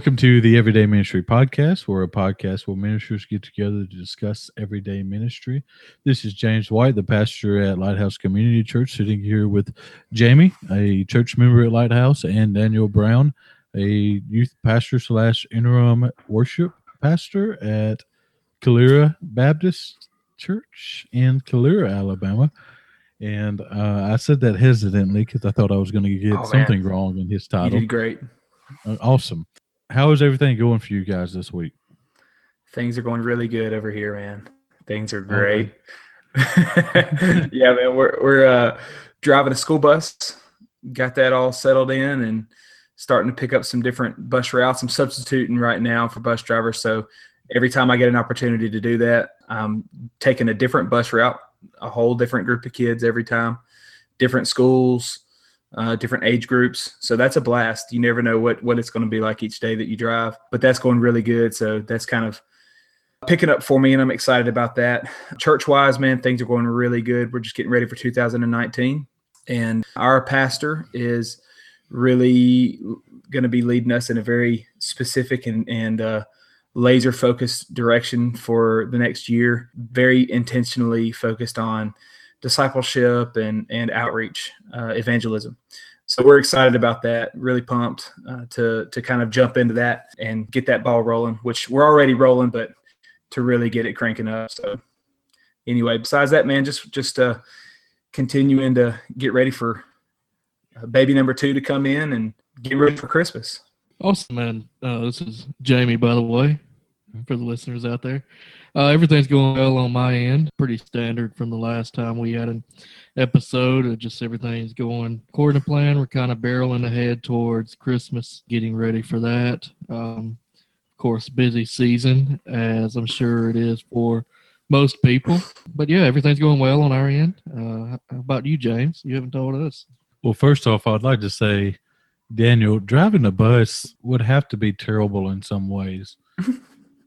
Welcome to the Everyday Ministry Podcast, where a podcast where ministers get together to discuss everyday ministry. This is James White, the pastor at Lighthouse Community Church, sitting here with Jamie, a church member at Lighthouse, and Daniel Brown, a youth pastor slash interim worship pastor at Calera Baptist Church in Calera, Alabama. And uh, I said that hesitantly because I thought I was going to get Oh, something wrong in his You title. did great. Uh, awesome. How is everything going for you guys this week? Things are going really good over here, man. Things are Okay. great. yeah, man. We're we're uh, driving a school bus. Got that all settled in and starting to pick up some different bus routes. I'm substituting right now for bus drivers, so every time I get an opportunity to do that, I'm taking a different bus route, a whole different group of kids every time, different schools, uh, different age groups. So that's a blast. You never know what what it's going to be like each day that you drive, but that's going really good. So that's kind of picking up for me, and I'm excited about that. Church wise, man, things are going really good. We're just getting ready for 2019, and our pastor is really going to be leading us in a very specific and and uh, laser focused direction for the next year. Very intentionally focused on discipleship and and outreach, uh, evangelism. So we're excited about that. Really pumped uh, to to kind of jump into that and get that ball rolling, which we're already rolling, but to really get it cranking up. So anyway, besides that, man, just just uh, continuing to get ready for uh, baby number two to come in and get ready for Christmas. Awesome, man. Uh, this is Jamie, by the way, for the listeners out there. Uh, everything's going well on my end. Pretty standard from the last time we had an episode. Uh, just everything's going according to plan. We're kind of barreling ahead towards Christmas, getting ready for that. Um, of course, busy season, as I'm sure it is for most people. But yeah, everything's going well on our end. Uh, how about you, James? You haven't told us. Well, first off, I'd like to say, Daniel, driving a bus would have to be terrible in some ways.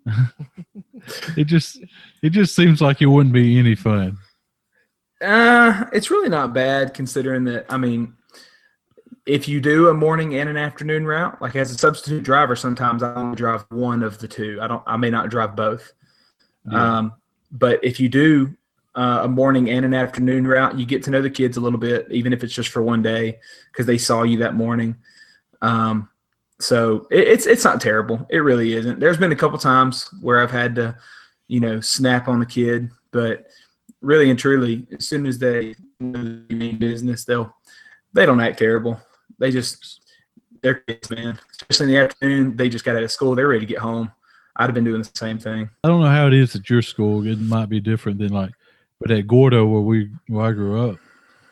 it just it just seems like it wouldn't be any fun. Uh, it's really not bad considering that. I mean, if you do a morning and an afternoon route, like as a substitute driver, sometimes I only drive one of the two. I don't. I may not drive both. Yeah. Um, but if you do uh, a morning and an afternoon route, you get to know the kids a little bit, even if it's just for one day, because they saw you that morning. Um, so it, it's it's not terrible. It really isn't. There's been a couple times where I've had to, you know, snap on the kid, but really and truly, as soon as they mean business, they'll they don't act terrible. They just they're kids, man. Especially in the afternoon, they just got out of school. They're ready to get home. I'd have been doing the same thing. I don't know how it is at your school. It might be different than like, but at Gordo where we where I grew up,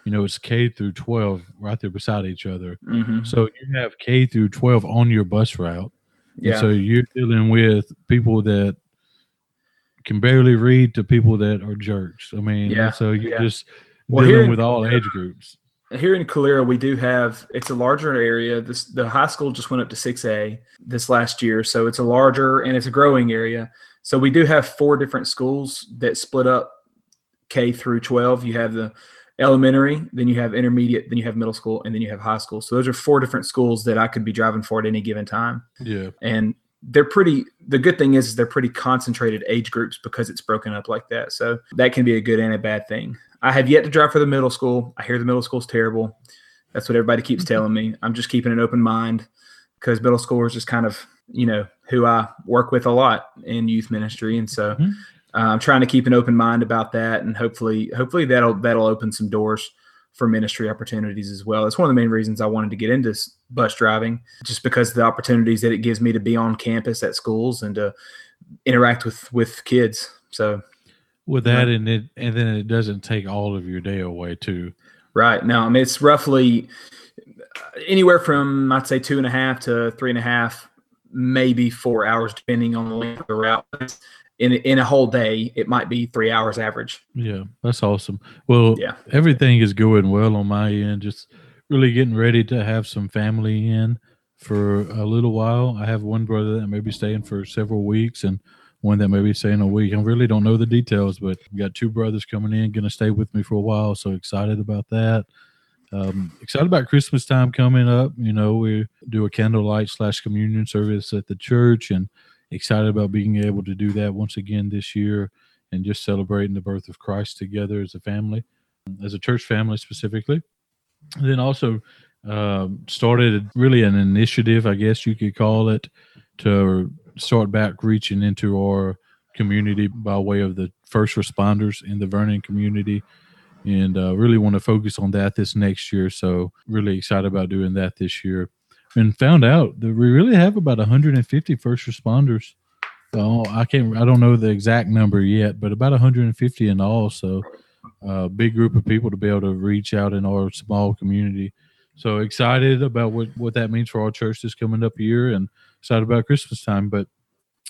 you know, it's K through twelve right there beside each other. hmm So you have K through twelve on your bus route. And so you're dealing with people that can barely read to people that are jerks. I mean, Yeah, so you're yeah. just Well, dealing here- with all age groups. Here in Calera, we do have it's a larger area. This the high school just went up to six A this last year, so it's a larger and it's a growing area. So we do have four different schools that split up K through twelve. You have the elementary, then you have intermediate, then you have middle school, and then you have high school. So those are four different schools that I could be driving for at any given time. Yeah. and they're pretty the good thing is, is they're pretty concentrated age groups because it's broken up like that so that can be a good and a bad thing i have yet to drive for the middle school i hear the middle school's terrible that's what everybody keeps telling me i'm just keeping an open mind because middle schoolers is just kind of you know who i work with a lot in youth ministry and so Mhm. Uh, i'm trying to keep an open mind about that and hopefully hopefully that'll that'll open some doors for ministry opportunities as well. It's one of the main reasons I wanted to get into bus driving, just because of the opportunities that it gives me to be on campus at schools and to interact with with kids. So With that and it and then it doesn't take all of your day away too. right now, I mean, it's roughly anywhere from I'd say two and a half to three and a half, maybe four hours, depending on the length of the route. In in a whole day, it might be three hours average. Yeah, that's awesome. Well, Yeah. everything is going well on my end. Just really getting ready to have some family in for a little while. I have one brother that may be staying for several weeks and one that may be staying a week. I really don't know the details, but we got two brothers coming in, going to stay with me for a while. So excited about that. Um, excited about Christmas time coming up. You know, we do a candlelight slash communion service at the church, and excited about being able to do that once again this year, and just celebrating the birth of Christ together as a family, as a church family specifically. And then also um, started really an initiative, I guess you could call it, to start back reaching into our community by way of the first responders in the Vernon community. And uh, really want to focus on that this next year. So, really excited about doing that this year. And found out that we really have about 150 first responders. Oh, I can't, I don't know the exact number yet, but about 150 in all. So, a big group of people to be able to reach out in our small community. So excited about what, what that means for our church this coming up year and excited about Christmas time. But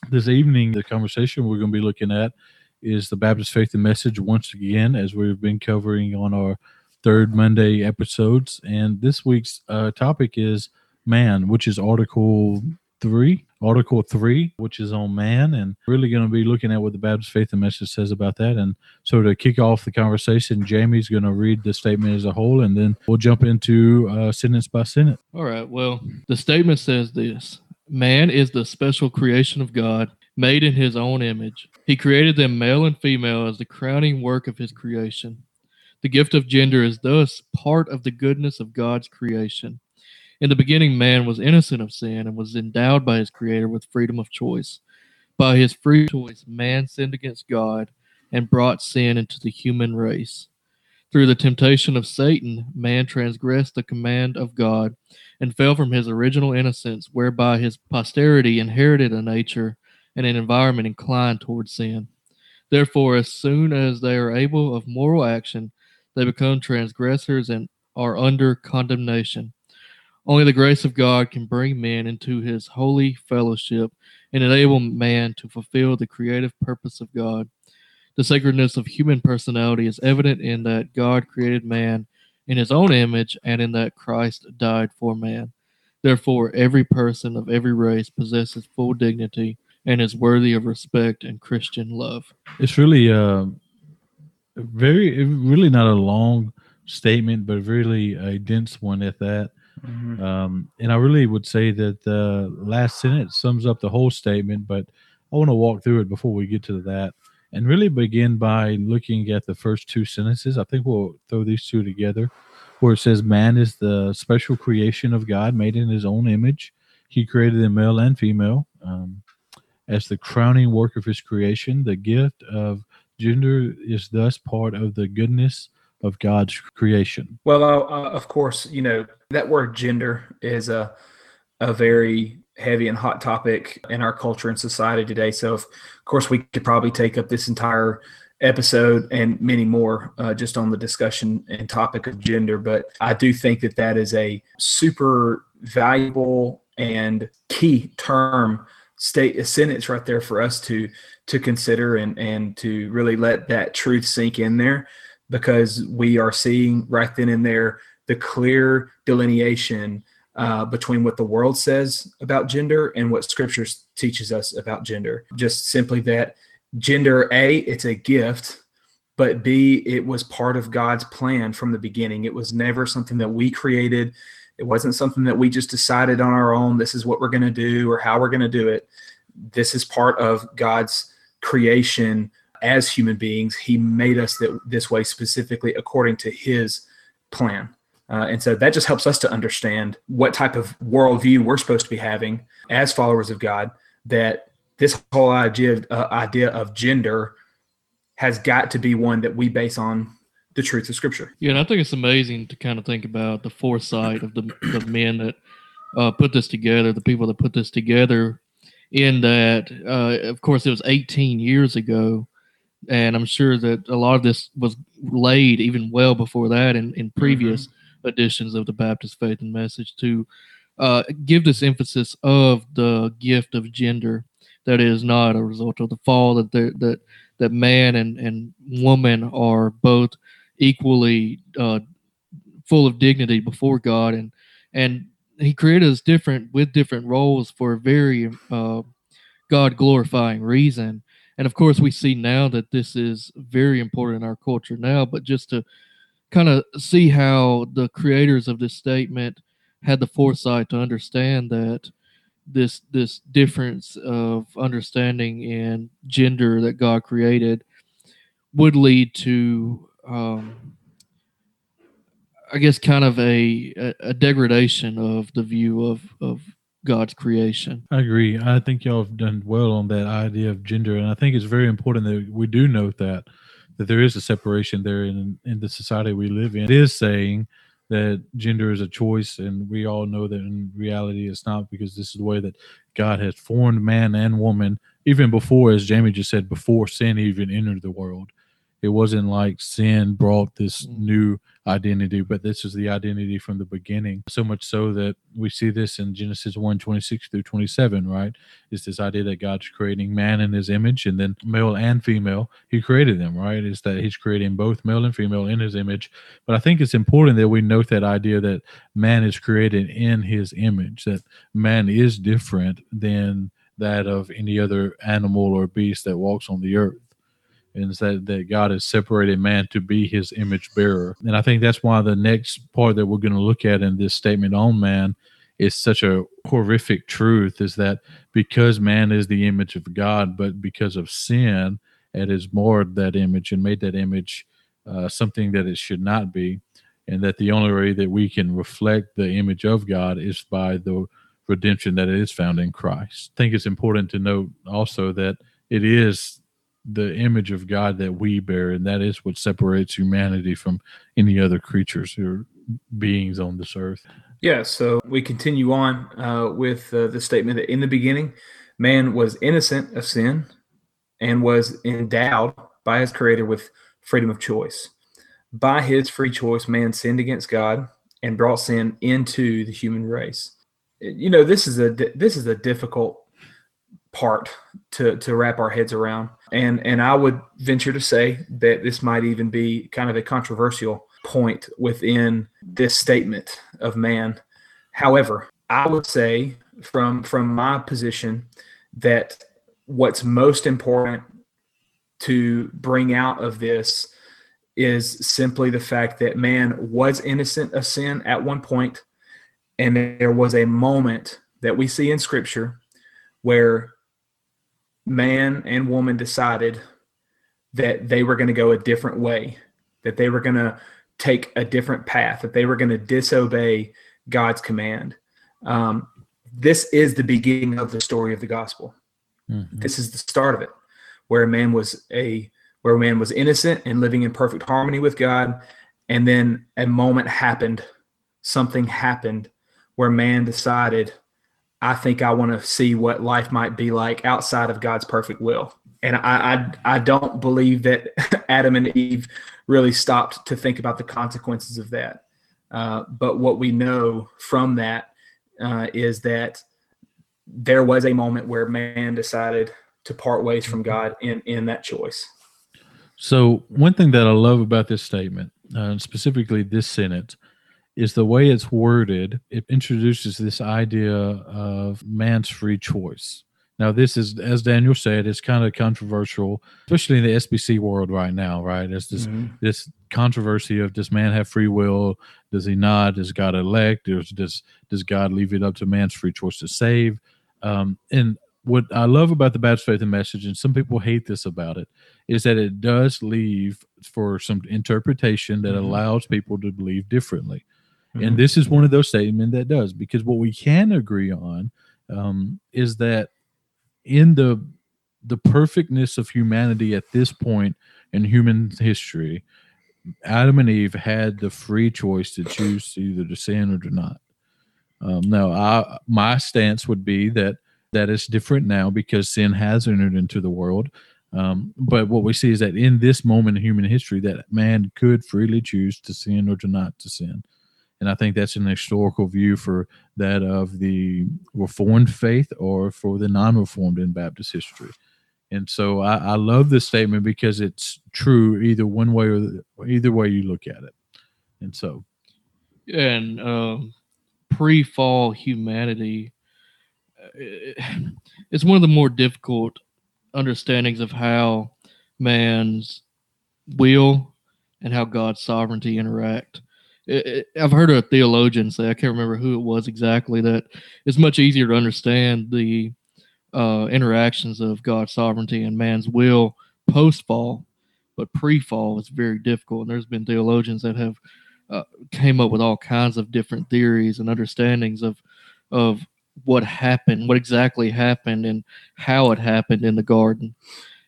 this evening, the conversation we're going to be looking at is the Baptist Faith and Message once again, as we've been covering on our third Monday episodes. And this week's uh, topic is man, which is Article 3, Article 3, which is on man, and really going to be looking at what the Baptist Faith and Message says about that. And so to kick off the conversation, Jamie's going to read the statement as a whole, and then we'll jump into uh, sentence by sentence. All right. Well, the statement says this Man is the special creation of God, made in his own image. He created them male and female as the crowning work of his creation. The gift of gender is thus part of the goodness of God's creation. In the beginning, man was innocent of sin and was endowed by his Creator with freedom of choice. By his free choice, man sinned against God and brought sin into the human race. Through the temptation of Satan, man transgressed the command of God and fell from his original innocence, whereby his posterity inherited a nature and an environment inclined toward sin. Therefore, as soon as they are able of moral action, they become transgressors and are under condemnation. Only the grace of God can bring man into his holy fellowship and enable man to fulfill the creative purpose of God. The sacredness of human personality is evident in that God created man in his own image and in that Christ died for man. Therefore, every person of every race possesses full dignity and is worthy of respect and Christian love. It's really uh, very, really not a long statement, but really a dense one at that. Mm-hmm. Um, and I really would say that the last sentence sums up the whole statement, but I want to walk through it before we get to that and really begin by looking at the first two sentences. I think we'll throw these two together, where it says, Man is the special creation of God made in his own image. He created them male and female. Um, as the crowning work of his creation, the gift of gender is thus part of the goodness of God's creation. Well, uh, of course, you know that word gender is a a very heavy and hot topic in our culture and society today. So, of course, we could probably take up this entire episode and many more uh, just on the discussion and topic of gender. But I do think that that is a super valuable and key term state a sentence right there for us to to consider and and to really let that truth sink in there because we are seeing right then and there the clear delineation uh, between what the world says about gender and what scripture teaches us about gender. Just simply that gender, A, it's a gift, but B, it was part of God's plan from the beginning. It was never something that we created. It wasn't something that we just decided on our own, this is what we're going to do or how we're going to do it. This is part of God's creation as human beings. He made us that, this way specifically according to his plan. Uh, and so that just helps us to understand what type of worldview we're supposed to be having as followers of God. That this whole idea uh, idea of gender has got to be one that we base on the truth of Scripture. Yeah, and I think it's amazing to kind of think about the foresight of the, the men that uh, put this together, the people that put this together. In that, uh, of course, it was 18 years ago, and I'm sure that a lot of this was laid even well before that in, in previous. Mm-hmm editions of the Baptist Faith and Message to uh, give this emphasis of the gift of gender that is not a result of the fall that that that man and and woman are both equally uh, full of dignity before God and and he created us different with different roles for a very uh, God glorifying reason. And of course, we see now that this is very important in our culture now. But just to kind of see how the creators of this statement had the foresight to understand that this this difference of understanding in gender that God created would lead to um, I guess kind of a, a, degradation of the view of of God's creation. I agree. I think y'all have done well on that idea of gender, and I think it's very important that we do note that that there is a separation there in in the society we live in. It is saying that gender is a choice, and we all know that in reality it's not because this is the way that God has formed man and woman, even before, as Jamie just said, before sin even entered the world. It wasn't like sin brought this Mm. new identity, but this is the identity from the beginning. So much so that we see this in Genesis 1 26 through 27, right? It's this idea that God's creating man in his image and then male and female. He created them, right? It's that he's creating both male and female in his image. But I think it's important that we note that idea that man is created in his image, that man is different than that of any other animal or beast that walks on the earth and that, that God has separated man to be his image bearer. And I think that's why the next part that we're going to look at in this statement on man is such a horrific truth is that because man is the image of God, but because of sin, it has marred that image and made that image uh, something that it should not be. And that the only way that we can reflect the image of God is by the redemption that is found in Christ. I think it's important to note also that it is the image of God that we bear, and that is what separates humanity from any other creatures or beings on this earth. Yeah, so we continue on uh, with uh, the statement that in the beginning, man was innocent of sin and was endowed by his creator with freedom of choice. By his free choice, man sinned against God and brought sin into the human race. You know, this is a this is a difficult part to to wrap our heads around. And and I would venture to say that this might even be kind of a controversial point within this statement of man. However, I would say from from my position that what's most important to bring out of this is simply the fact that man was innocent of sin at one point and there was a moment that we see in scripture where man and woman decided that they were going to go a different way, that they were going to take a different path, that they were going to disobey God's command. Um, this is the beginning of the story of the gospel. Mm-hmm. This is the start of it, where a man was a where a man was innocent and living in perfect harmony with God, and then a moment happened, something happened where man decided I think I want to see what life might be like outside of God's perfect will. And I, I, I don't believe that Adam and Eve really stopped to think about the consequences of that. Uh, but what we know from that uh, is that there was a moment where man decided to part ways from God in, in that choice. So, one thing that I love about this statement, uh, specifically this sentence, is the way it's worded. It introduces this idea of man's free choice. Now, this is, as Daniel said, it's kind of controversial, especially in the SBC world right now, right? It's this Mhm. this controversy of does man have free will? Does he not? Does God elect? Or does does God leave it up to man's free choice to save? Um, and what I love about the Baptist Faith and Message, and some people hate this about it, is that it does leave for some interpretation that Mhm. allows people to believe differently. Mhm. And this is one of those statements that does, because what we can agree on um, is that in the the perfectness of humanity at this point in human history, Adam and Eve had the free choice to choose either to sin or to not. Um, now, I, my stance would be that that is different now because sin has entered into the world. Um, but what we see is that in this moment in human history, that man could freely choose to sin or to not to sin. And I think that's an historical view for that of the Reformed faith or for the non Reformed in Baptist history. And so I, I love this statement because it's true either one way or the, either way you look at it. And so, and um, pre-fall humanity uh, it's one of the more difficult understandings of how man's will and how God's sovereignty interact. I've heard a theologian say, I can't remember who it was exactly, that it's much easier to understand the uh, interactions of God's sovereignty and man's will post fall, but pre fall is very difficult. And there's been theologians that have uh, came up with all kinds of different theories and understandings of of what happened, what exactly happened, and how it happened in the garden.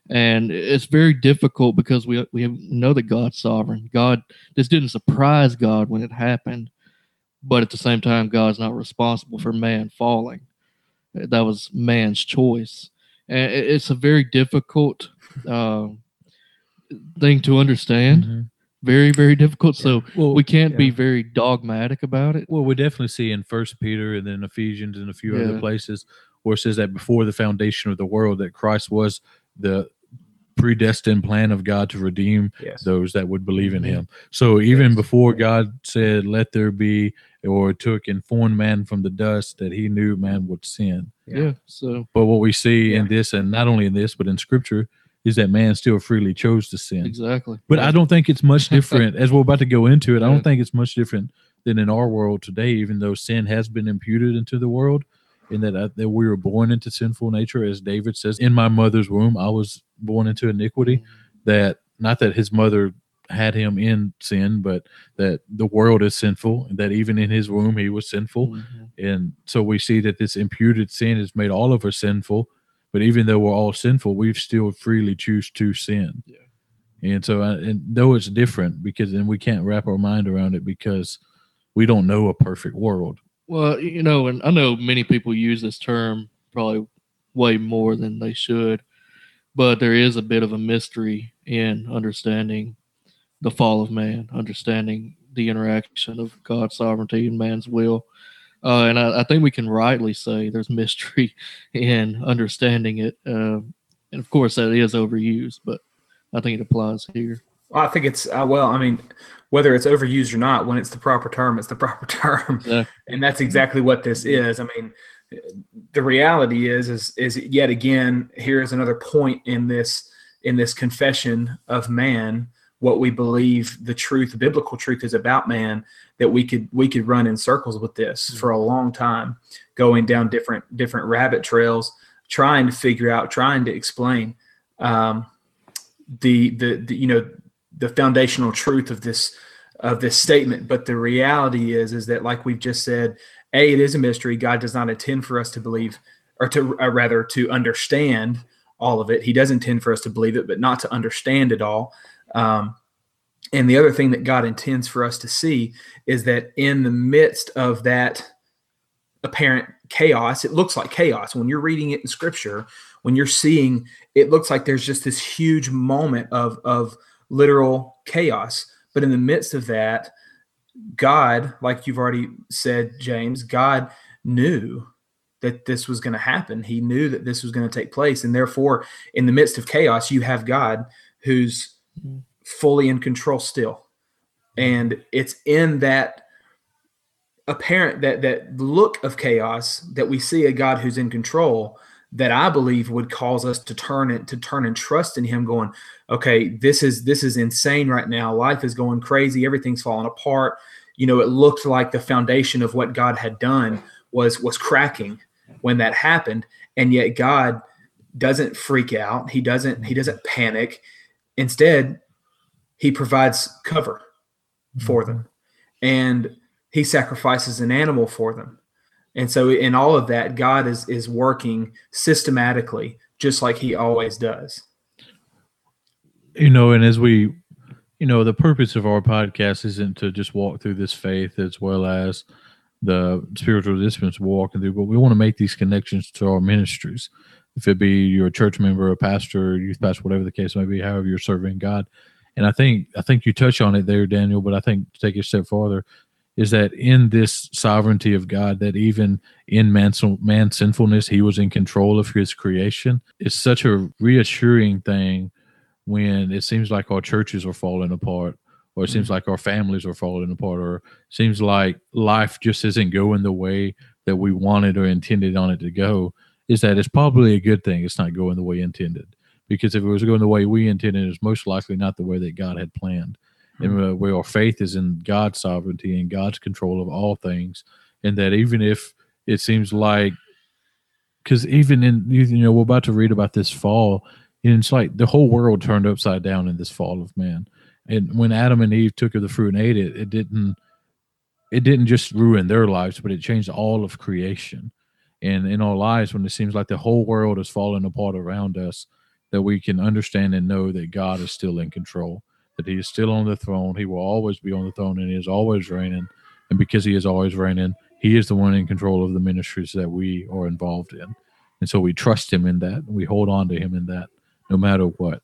And it's very difficult because we we know that God's sovereign. God this didn't surprise God when it happened, but at the same time, God's not responsible for man falling. That was man's choice, and it's a very difficult uh, thing to understand. Mm-hmm very very difficult so well, we can't yeah. be very dogmatic about it well we definitely see in first peter and then ephesians and a few yeah. other places where it says that before the foundation of the world that christ was the predestined plan of god to redeem yes. those that would believe in mm-hmm. him so even yes. before god said let there be or took and formed man from the dust that he knew man would sin yeah, yeah so but what we see in this and not only in this but in scripture is that man still freely chose to sin. Exactly. But I don't think it's much different as we're about to go into it. I don't think it's much different than in our world today, even though sin has been imputed into the world in that, uh, that we were born into sinful nature. As David says, in my mother's womb, I was born into iniquity. Mm-hmm. That not that his mother had him in sin, but that the world is sinful, and that even in his womb he was sinful. Mm-hmm. And so we see that this imputed sin has made all of us sinful but even though we're all sinful, we still freely choose to sin. Yeah. And so, uh, and though it's different because then we can't wrap our mind around it because we don't know a perfect world. Well, you know, and I know many people use this term probably way more than they should, but there is a bit of a mystery in understanding the fall of man, understanding the interaction of God's sovereignty and man's will. Uh, and I, I, think we can rightly say there's mystery in understanding it. Uh, and of course, that is overused, but I think it applies here. I think it's uh, well. I mean, whether it's overused or not, when it's the proper term, it's the proper term, yeah. and that's exactly what this is. I mean, the reality is, is, is yet again, here is another point in this in this confession of man what we believe the truth, the biblical truth is about man, that we could we could run in circles with this mm-hmm. for a long time, going down different different rabbit trails, trying to figure out, trying to explain um, the, the the you know the foundational truth of this of this statement. But the reality is is that like we've just said, a it is a mystery. God does not intend for us to believe or to or rather to understand all of it. He does intend for us to believe it, but not to understand it all. Um, and the other thing that God intends for us to see is that in the midst of that apparent chaos, it looks like chaos. When you're reading it in scripture, when you're seeing, it looks like there's just this huge moment of, of literal chaos. But in the midst of that, God, like you've already said, James, God knew that this was going to happen. He knew that this was going to take place. And therefore, in the midst of chaos, you have God who's mm-hmm. fully in control still. And it's in that apparent that that look of chaos that we see a God who's in control that I believe would cause us to turn it to turn and trust in him going, okay, this is this is insane right now. Life is going crazy, everything's falling apart. You know, it looked like the foundation of what God had done was was cracking when that happened. And yet God doesn't freak out. He doesn't he doesn't panic. Instead, he provides cover for them mm-hmm. and he sacrifices an animal for them. And so in all of that, God is is working systematically, just like he always does. You know, and as we you know, the purpose of our podcast isn't to just walk through this faith as well as the spiritual disciplines we're walking through, but we want to make these connections to our ministries. If it be you're a church member, a pastor, youth pastor, whatever the case may be, however you're serving God, and I think I think you touch on it there, Daniel. But I think to take it a step farther is that in this sovereignty of God, that even in man's, man's sinfulness, He was in control of His creation. It's such a reassuring thing when it seems like our churches are falling apart, or it seems mm-hmm. like our families are falling apart, or seems like life just isn't going the way that we wanted or intended on it to go. Is that it's probably a good thing it's not going the way intended because if it was going the way we intended, it's most likely not the way that God had planned. And uh, where our faith is in God's sovereignty and God's control of all things, and that even if it seems like, because even in you know we're about to read about this fall, and it's like the whole world turned upside down in this fall of man, and when Adam and Eve took of the fruit and ate it, it didn't it didn't just ruin their lives, but it changed all of creation. And in our lives, when it seems like the whole world is falling apart around us, that we can understand and know that God is still in control, that He is still on the throne. He will always be on the throne, and He is always reigning. And because He is always reigning, He is the one in control of the ministries that we are involved in. And so we trust Him in that. We hold on to Him in that, no matter what.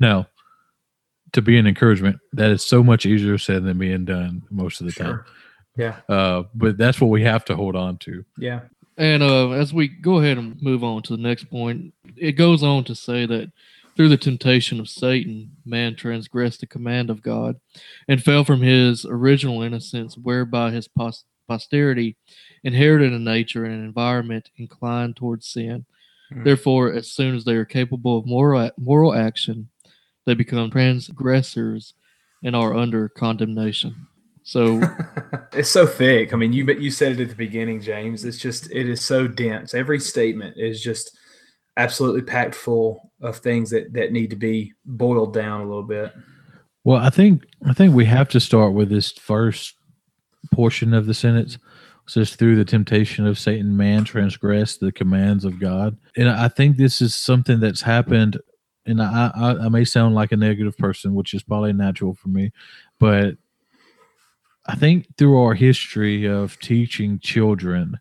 Now, to be an encouragement. That is so much easier said than being done most of the sure. time. Yeah. Uh, but that's what we have to hold on to. Yeah. And uh, as we go ahead and move on to the next point, it goes on to say that through the temptation of Satan, man transgressed the command of God and fell from his original innocence, whereby his posterity inherited a nature and an environment inclined towards sin. Mm. Therefore, as soon as they are capable of moral, moral action, they become transgressors and are under condemnation. So it's so thick. I mean, you you said it at the beginning, James. It's just it is so dense. Every statement is just absolutely packed full of things that that need to be boiled down a little bit. Well, I think I think we have to start with this first portion of the sentence. Says through the temptation of Satan, man transgressed the commands of God, and I think this is something that's happened and I, I, I may sound like a negative person, which is probably natural for me, but I think through our history of teaching children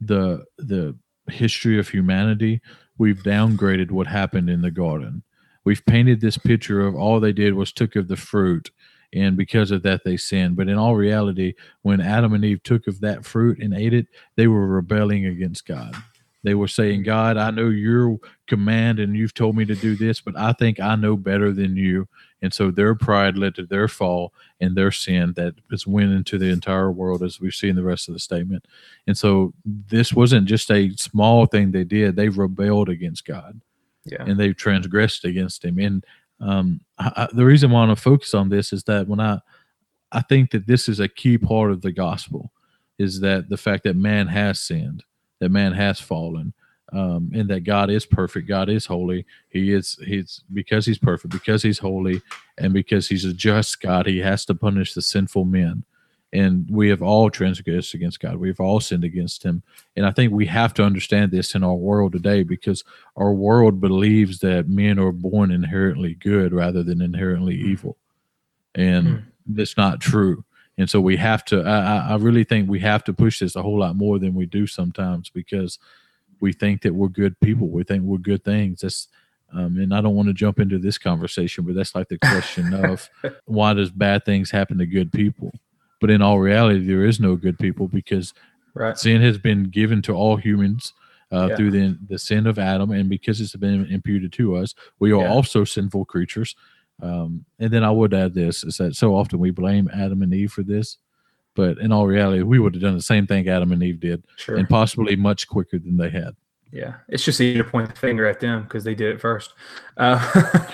the the history of humanity, we've downgraded what happened in the garden. We've painted this picture of all they did was took of the fruit, and because of that they sinned. But in all reality, when Adam and Eve took of that fruit and ate it, they were rebelling against God. They were saying, God, I know your command and you've told me to do this, but I think I know better than you. And so their pride led to their fall and their sin that has went into the entire world, as we see in the rest of the statement. And so this wasn't just a small thing they did, they rebelled against God. Yeah. And they transgressed against him. And um, I, the reason why I want to focus on this is that when I, I think that this is a key part of the gospel, is that the fact that man has sinned that man has fallen um, and that God is perfect. God is holy. He is he's because he's perfect, because he's holy, and because he's a just God. He has to punish the sinful men. And we have all transgressed against God. We've all sinned against Him. And I think we have to understand this in our world today because our world believes that men are born inherently good rather than inherently hmm. evil. And mm-hmm. that's not true and so we have to I, I really think we have to push this a whole lot more than we do sometimes because we think that we're good people we think we're good things that's um, and i don't want to jump into this conversation but that's like the question of why does bad things happen to good people but in all reality there is no good people because right. sin has been given to all humans uh, yeah. through the, the sin of adam and because it's been imputed to us we are yeah. also sinful creatures um, and then I would add this is that so often we blame Adam and Eve for this, but in all reality, we would have done the same thing Adam and Eve did, sure. and possibly much quicker than they had. Yeah, it's just easy to point the finger at them because they did it first. Uh,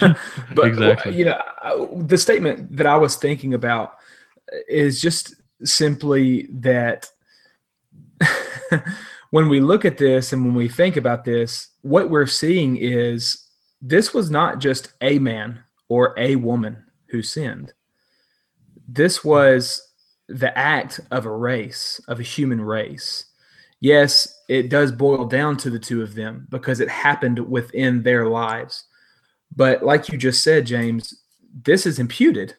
but exactly. you know, the statement that I was thinking about is just simply that when we look at this and when we think about this, what we're seeing is this was not just a man or a woman who sinned. This was the act of a race, of a human race. Yes, it does boil down to the two of them because it happened within their lives. But like you just said, James, this is imputed.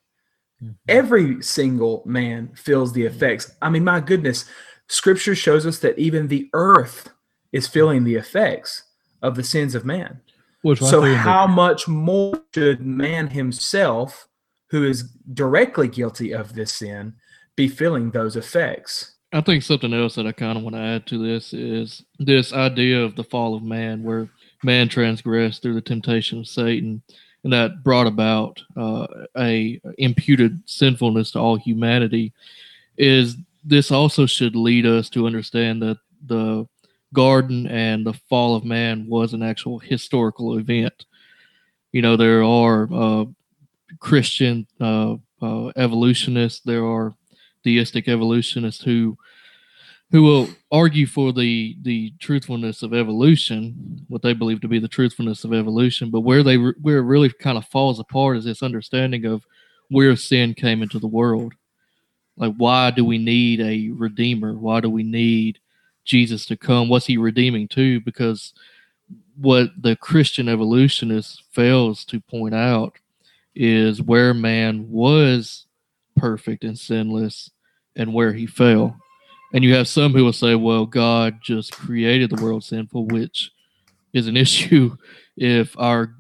Mm-hmm. Every single man feels the effects. I mean, my goodness, scripture shows us that even the earth is feeling the effects of the sins of man. Which so how much more should man himself, who is directly guilty of this sin, be feeling those effects? I think something else that I kind of want to add to this is this idea of the fall of man, where man transgressed through the temptation of Satan, and that brought about uh, a imputed sinfulness to all humanity. Is this also should lead us to understand that the garden and the fall of man was an actual historical event. You know, there are uh, Christian uh, uh, evolutionists. There are theistic evolutionists who who will argue for the the truthfulness of evolution, what they believe to be the truthfulness of evolution. But where they where it really kind of falls apart is this understanding of where sin came into the world. Like, why do we need a redeemer? Why do we need Jesus to come? What's he redeeming to? Because what the Christian evolutionist fails to point out is where man was perfect and sinless and where he fell and you have some who will say, well, God just created the world sinful, which is an issue if our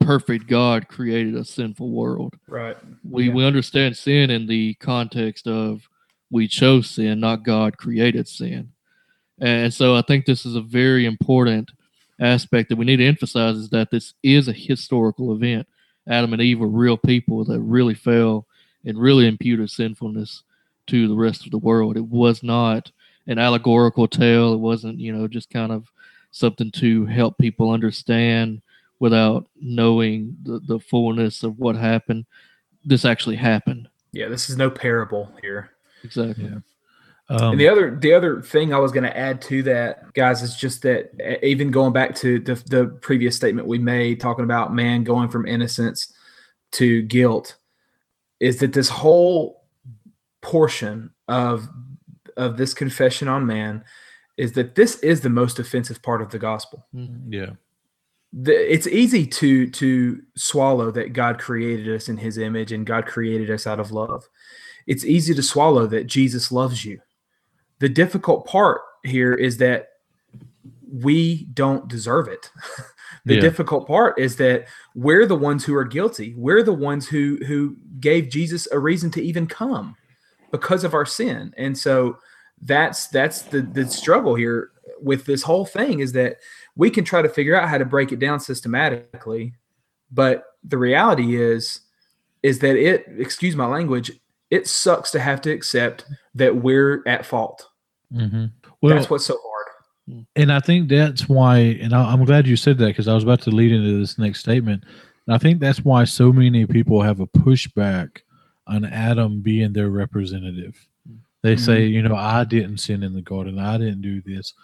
perfect God created a sinful world. Right. We yeah. we understand sin in the context of we chose sin, not God created sin. And so I think this is a very important aspect that we need to emphasize is that this is a historical event. Adam and Eve were real people that really fell and really imputed sinfulness to the rest of the world. It was not an allegorical tale. It wasn't, you know, just kind of something to help people understand without knowing the, the fullness of what happened. This actually happened. Yeah, this is no parable here. Exactly. Yeah. Um, and the other the other thing I was going to add to that, guys, is just that even going back to the, the previous statement we made, talking about man going from innocence to guilt, is that this whole portion of of this confession on man is that this is the most offensive part of the gospel. Mm-hmm. Yeah. The, it's easy to to swallow that God created us in his image and God created us out of love. It's easy to swallow that Jesus loves you. The difficult part here is that we don't deserve it. the yeah. difficult part is that we're the ones who are guilty. We're the ones who who gave Jesus a reason to even come because of our sin. And so that's that's the the struggle here with this whole thing is that we can try to figure out how to break it down systematically, but the reality is is that it excuse my language it sucks to have to accept that we're at fault mm-hmm. well, that's what's so hard and i think that's why and I, am glad you said that because i was about to lead into this next statement and i think that's why so many people have a pushback on Adam being their representative. They mm-hmm. say, you know, I didn't sin in the garden, I didn't do this,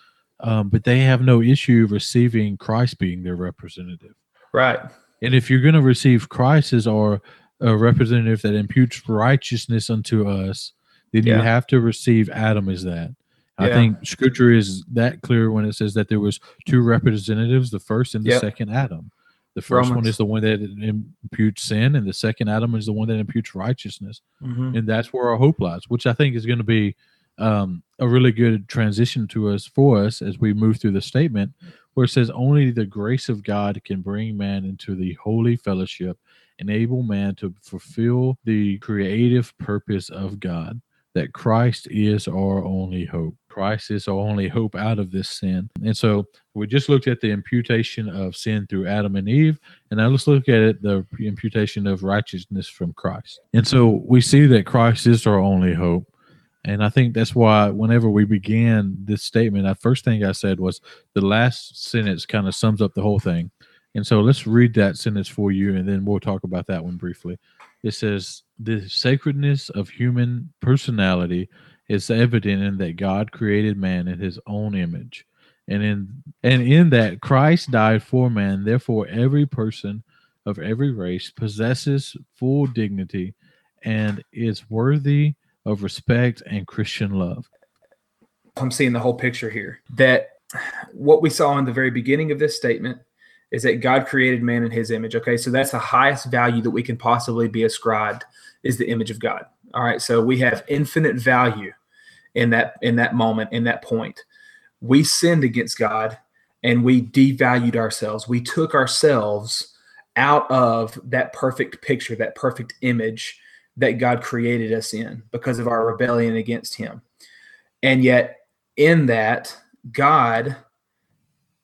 um, but they have no issue receiving Christ being their representative. Right. And if you're going to receive Christ as our a representative that imputes righteousness unto us, then yeah. you have to receive Adam as that. Yeah. I think Scripture is that clear when it says that there was two representatives, the first and the yep. second Adam. The first Romans. one is the one that imputes sin, and the second Adam is the one that imputes righteousness. Mm-hmm. And that's where our hope lies, which I think is going to be um, a really good transition to us for us as we move through the statement, where it says, Only the grace of God can bring man into the holy fellowship, enable man to fulfill the creative purpose of God, that Christ is our only hope. Christ is our only hope out of this sin. And so we just looked at the imputation of sin through Adam and Eve, and now let's look at it the imputation of righteousness from Christ. And so we see that Christ is our only hope. And I think that's why whenever we began this statement, the first thing I said was the last sentence kind of sums up the whole thing. And so let's read that sentence for you, and then we'll talk about that one briefly. It says, The sacredness of human personality is evident in that God created man in his own image. And in and in that Christ died for man, therefore every person of every race possesses full dignity and is worthy of respect and Christian love. I'm seeing the whole picture here. That what we saw in the very beginning of this statement is that God created man in his image. Okay, so that's the highest value that we can possibly be ascribed is the image of God. All right, so we have infinite value in that in that moment in that point we sinned against god and we devalued ourselves we took ourselves out of that perfect picture that perfect image that god created us in because of our rebellion against him and yet in that god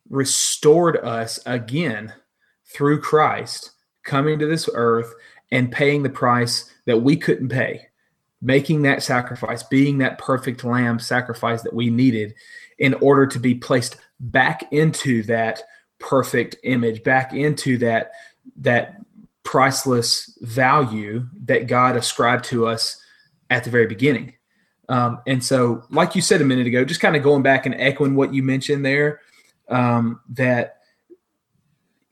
restored us again through christ coming to this earth and paying the price that we couldn't pay making that sacrifice, being that perfect lamb sacrifice that we needed in order to be placed back into that perfect image, back into that that priceless value that God ascribed to us at the very beginning. Um, and so, like you said a minute ago, just kind of going back and echoing what you mentioned there, um, that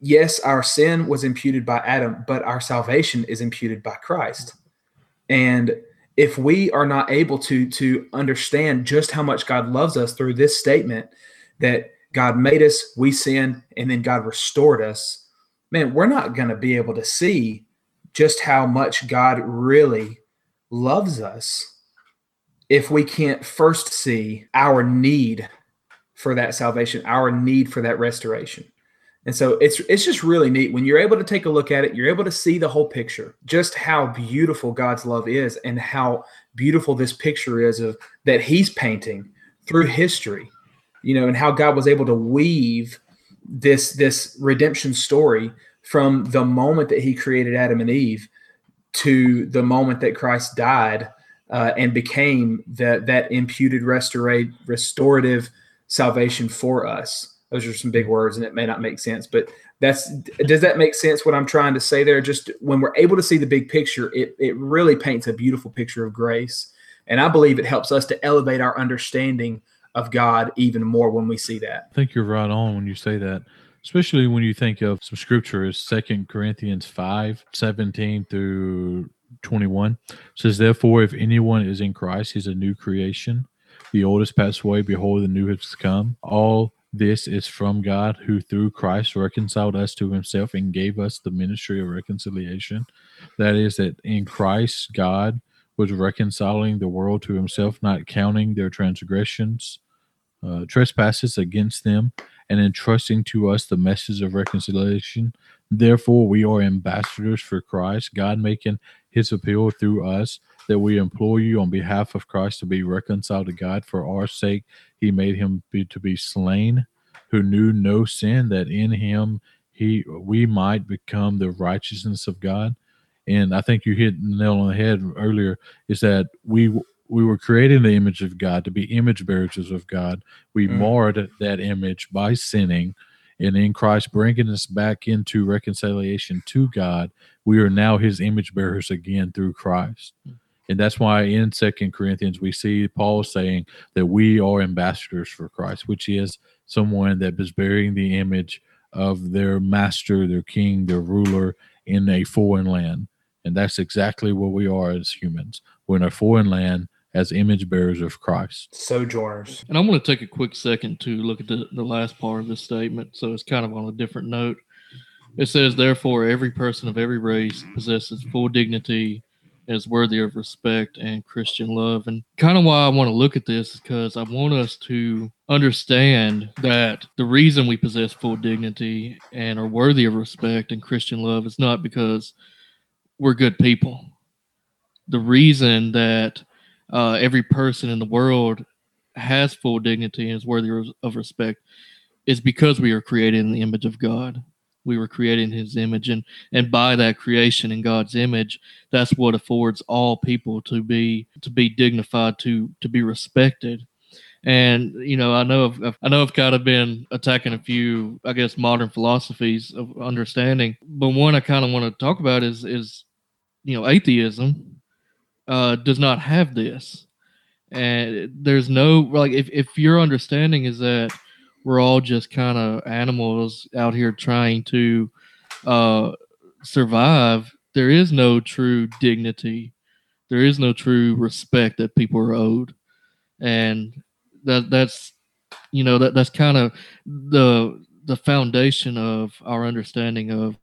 yes, our sin was imputed by Adam, but our salvation is imputed by Christ. And if we are not able to to understand just how much God loves us through this statement that God made us, we sinned, and then God restored us, man, we're not going to be able to see just how much God really loves us if we can't first see our need for that salvation, our need for that restoration. And so it's it's just really neat when you're able to take a look at it, you're able to see the whole picture, just how beautiful God's love is and how beautiful this picture is of that he's painting through history. You know, and how God was able to weave this this redemption story from the moment that he created Adam and Eve to the moment that Christ died uh, and became that that imputed restorate restorative salvation for us. Those are some big words, and it may not make sense, but that's does that make sense? What I'm trying to say there, just when we're able to see the big picture, it it really paints a beautiful picture of grace, and I believe it helps us to elevate our understanding of God even more when we see that. I think you're right on when you say that especially when you think of some scripture is second corinthians 5 17 through 21 says therefore if anyone is in christ he's a new creation the old has passed away behold the new has come. All this is from god who through christ reconciled us to himself and gave us the ministry of reconciliation. That is that in christ god was reconciling the world to himself not counting their transgressions uh, trespasses against them and entrusting to us the message of reconciliation. Therefore, we are ambassadors for Christ, God making his appeal through us that we implore you on behalf of Christ to be reconciled to God for our sake. He made him be, to be slain, who knew no sin, that in him he we might become the righteousness of God. And I think you hit the nail on the head earlier. Is that we we were created in the image of God to be image bearers of God. We mm. marred that image by sinning, and in Christ bringing us back into reconciliation to God, we are now His image bearers again through Christ. And that's why in Second Corinthians we see Paul saying that we are ambassadors for Christ, which is someone that is bearing the image of their master, their king, their ruler in a foreign land. And that's exactly what we are as humans. We're in a foreign land as image bearers of Christ. Sojourners. And I'm going to take a quick second to look at the, the last part of this statement. So it's kind of on a different note. It says, Therefore, every person of every race possesses full dignity is worthy of respect and Christian love. And kind of why I want to look at this is because I want us to understand that the reason we possess full dignity and are worthy of respect and Christian love is not because we're good people. The reason that uh, every person in the world has full dignity and is worthy of respect is because we are created in the image of God. We were created in His image, and and by that creation in God's image, that's what affords all people to be to be dignified, to to be respected. And you know, I know I've, I know I've kind of been attacking a few, I guess, modern philosophies of understanding, but one I kind of want to talk about is is you know atheism uh, does not have this, and there's no like if if your understanding is that we're all just kind of animals out here trying to uh, survive, there is no true dignity, there is no true respect that people are owed, and that that's you know that that's kind of the the foundation of our understanding of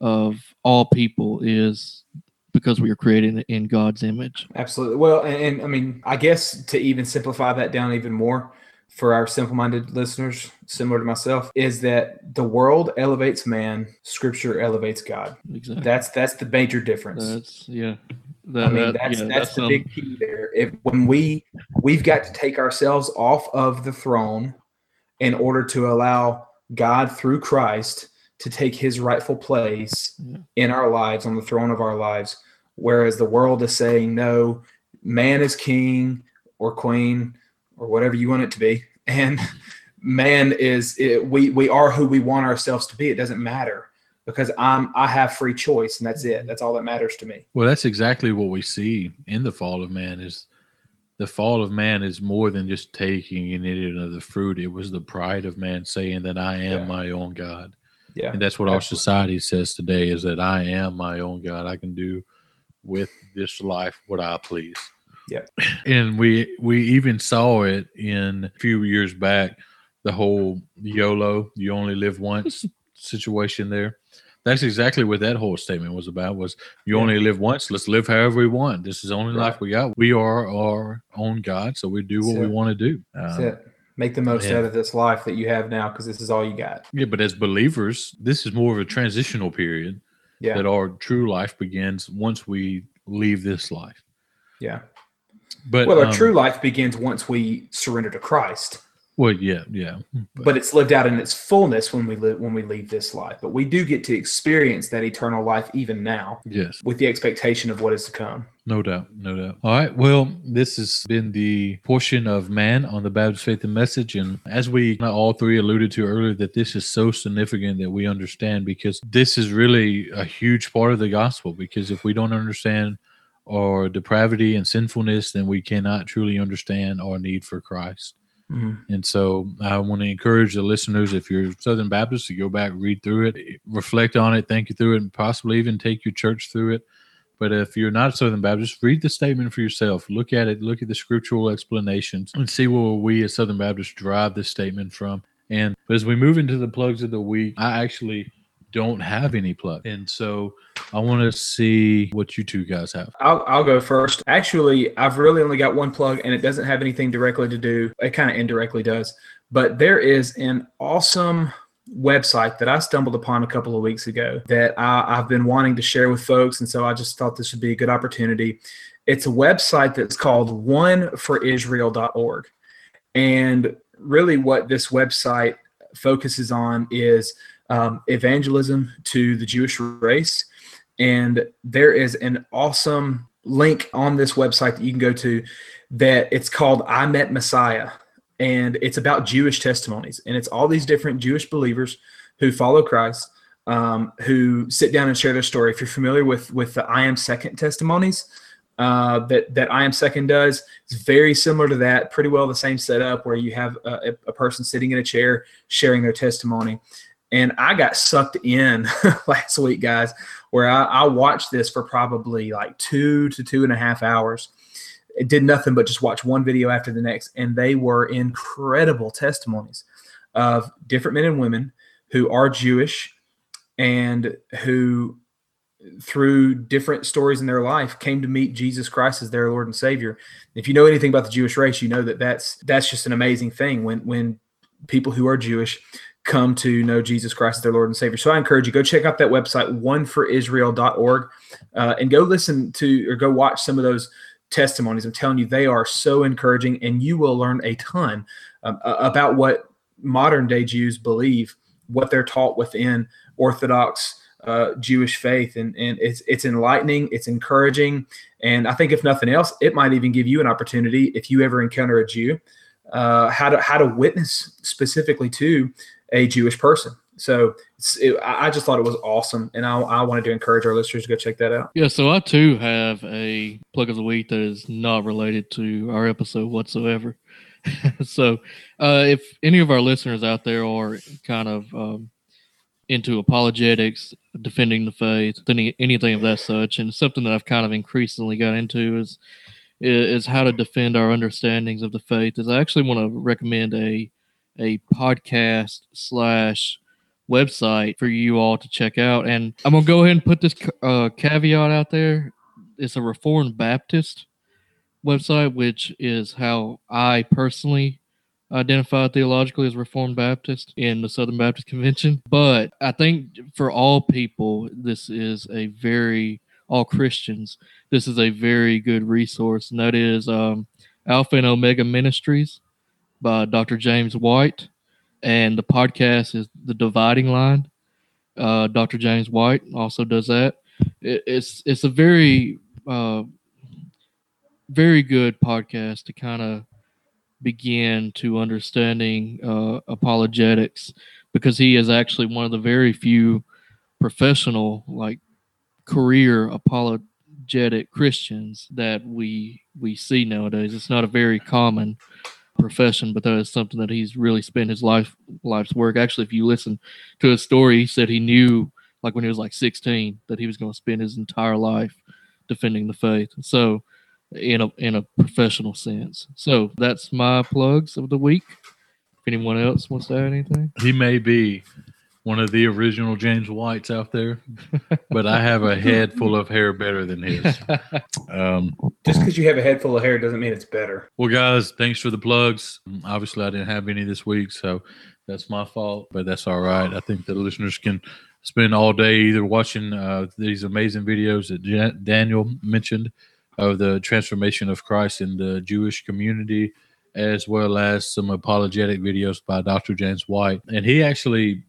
of all people is because we are created in God's image. Absolutely. Well, and, and, I mean, I guess to even simplify that down even more for our simple-minded listeners, similar to myself, is that the world elevates man, Scripture elevates God. Exactly. That's that's the major difference. That's yeah. That, I mean, that's yeah, that's, that's the um, big key there. If when we we've got to take ourselves off of the throne in order to allow God through Christ to take his rightful place yeah. in our lives on the throne of our lives whereas the world is saying no man is king or queen or whatever you want it to be and man is it, we we are who we want ourselves to be it doesn't matter because I'm I have free choice and that's it. That's all that matters to me. Well, that's exactly what we see in the fall of man is the fall of man is more than just taking and eating of the fruit. It was the pride of man saying that I am Yeah. my own God. Yeah. And that's what our society says today is that I am my own God. I can do with this life what I please. Yeah. And we we even saw it in a few years back, the whole YOLO, you only live once situation there. That's exactly what that whole statement was about was you Yeah. only live once, let's live however we want. This is the only life we got. We are our own God, so we do what That's we it. want to do. That's Um, it. Make the most yeah. out of this life that you have now because this is all you got. Yeah, but as believers, this is more of a transitional period Yeah. that our true life begins once we leave this life. yeah. But Well, our um, true life begins once we surrender to Christ. well, yeah, yeah, but it's lived out in its fullness when we live when we leave this life. But we do get to experience that eternal life even now yes, with the expectation of what is to come. no doubt, no doubt. All right, well, this has been the portion of man on the Baptist Faith and Message, and as we all three alluded to earlier, that this is so significant that we understand because this is really a huge part of the gospel. Because if we don't understand our depravity and sinfulness, then we cannot truly understand our need for Christ. Mm-hmm. And so I want to encourage the listeners, if you're Southern Baptist, to go back, read through it, reflect on it, think you through it, and possibly even take your church through it. But if you're not Southern Baptist, read the statement for yourself. Look at it, look at the scriptural explanations, and see where we as Southern Baptists derive this statement from. And as we move into the plugs of the week, I actually don't have any plug. And so I want to see what you two guys have. I'll, I'll go first. Actually, I've really only got one plug, and it doesn't have anything directly to do. It kind of indirectly does, but there is an awesome website that I stumbled upon a couple of weeks ago that I, I've been wanting to share with folks, and so I just thought this would be a good opportunity. It's a website that's called OneForIsrael.org, and really, what this website focuses on is um, evangelism to the Jewish race and there is an awesome link on this website that you can go to that it's called I Met Messiah. And it's about Jewish testimonies. And it's all these different Jewish believers who follow Christ, um, who sit down and share their story. If you're familiar with with the I Am Second testimonies uh, that that I Am Second does, it's very similar to that. Pretty well the same setup where you have a, a person sitting in a chair sharing their testimony. And I got sucked in last week, guys where I, I watched this for probably like two to two and a half hours. It did nothing but just watch one video after the next, and they were incredible testimonies of different men and women who are Jewish and who, through different stories in their life, came to meet Jesus Christ as their Lord and Savior. If you know anything about the Jewish race, you know that that's that's just an amazing thing when when people who are Jewish come to know Jesus Christ as their Lord and Savior. So I encourage you go check out that website oneforisrael.org uh, and go listen to or go watch some of those testimonies. I'm telling you, they are so encouraging, and you will learn a ton um, about what modern day Jews believe, what they're taught within Orthodox uh, Jewish faith, and and it's it's enlightening, it's encouraging, and I think if nothing else, it might even give you an opportunity if you ever encounter a Jew, uh, how to how to witness specifically to a Jewish person. So it, I I just thought it was awesome, and I, I wanted to encourage our listeners to go check that out. Yeah, so I too have a plug of the week that is not related to our episode whatsoever. so, uh, if any of our listeners out there are kind of um, into apologetics, defending the faith, any, anything of that such, and something that I've kind of increasingly got into is is how to defend our understandings of the faith. Is I actually want to recommend a a podcast slash website for you all to check out. And I'm gonna go ahead and put this uh, caveat out there. It's a Reformed Baptist website, which is how I personally identify theologically as Reformed Baptist in the Southern Baptist Convention. But I think for all people, this is a very all Christians. This is a very good resource, and that is um, Alpha and Omega Ministries by Dr. James White and the podcast is the dividing line uh, dr james white also does that it, it's it's a very uh, very good podcast to kind of begin to understanding uh, apologetics because he is actually one of the very few professional, like career apologetic Christians that we we see nowadays. It's not a very common profession, but that is something that he's really spent his life life's work. Actually, if you listen to his story, he said he knew like when he was like 16 that he was going to spend his entire life defending the faith. So in a in a professional sense. So that's my plugs of the week. If anyone else wants to add anything, he may be one of the original James Whites out there, but I have a head full of hair better than his. Um, Just because you have a head full of hair doesn't mean it's better. Well, guys, thanks for the plugs. Obviously, I didn't have any this week, so that's my fault, but that's all right. I think the listeners can spend all day either watching uh, these amazing videos that Daniel mentioned of the transformation of Christ in the Jewish community, as well as some apologetic videos by Dr. James White. And he actually,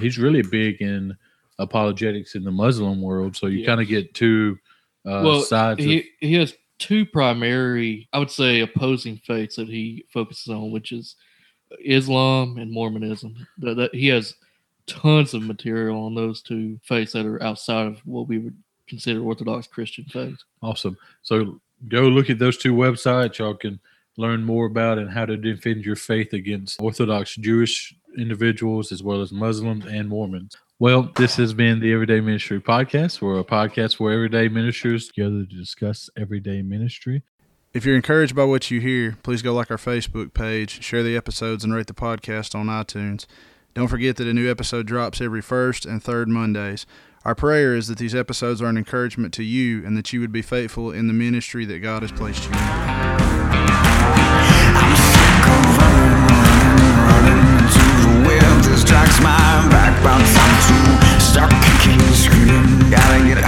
he's really big in apologetics in the Muslim world. So you yeah. kind of get two uh, well, sides. He, of, he has two primary, I would say, opposing faiths that he focuses on, which is Islam and Mormonism. That, that he has tons of material on those two faiths that are outside of what we would consider Orthodox Christian faith. Awesome. So go look at those two websites. Y'all can learn more about and how to defend your faith against Orthodox Jewish individuals as well as Muslims and Mormons. Well, this has been the Everyday Ministry Podcast. We're a podcast where everyday ministers together to discuss everyday ministry. If you're encouraged by what you hear, please go like our Facebook page, share the episodes, and rate the podcast on iTunes. Don't forget that a new episode drops every first and third Mondays. Our prayer is that these episodes are an encouragement to you and that you would be faithful in the ministry that God has placed you in. Gotta get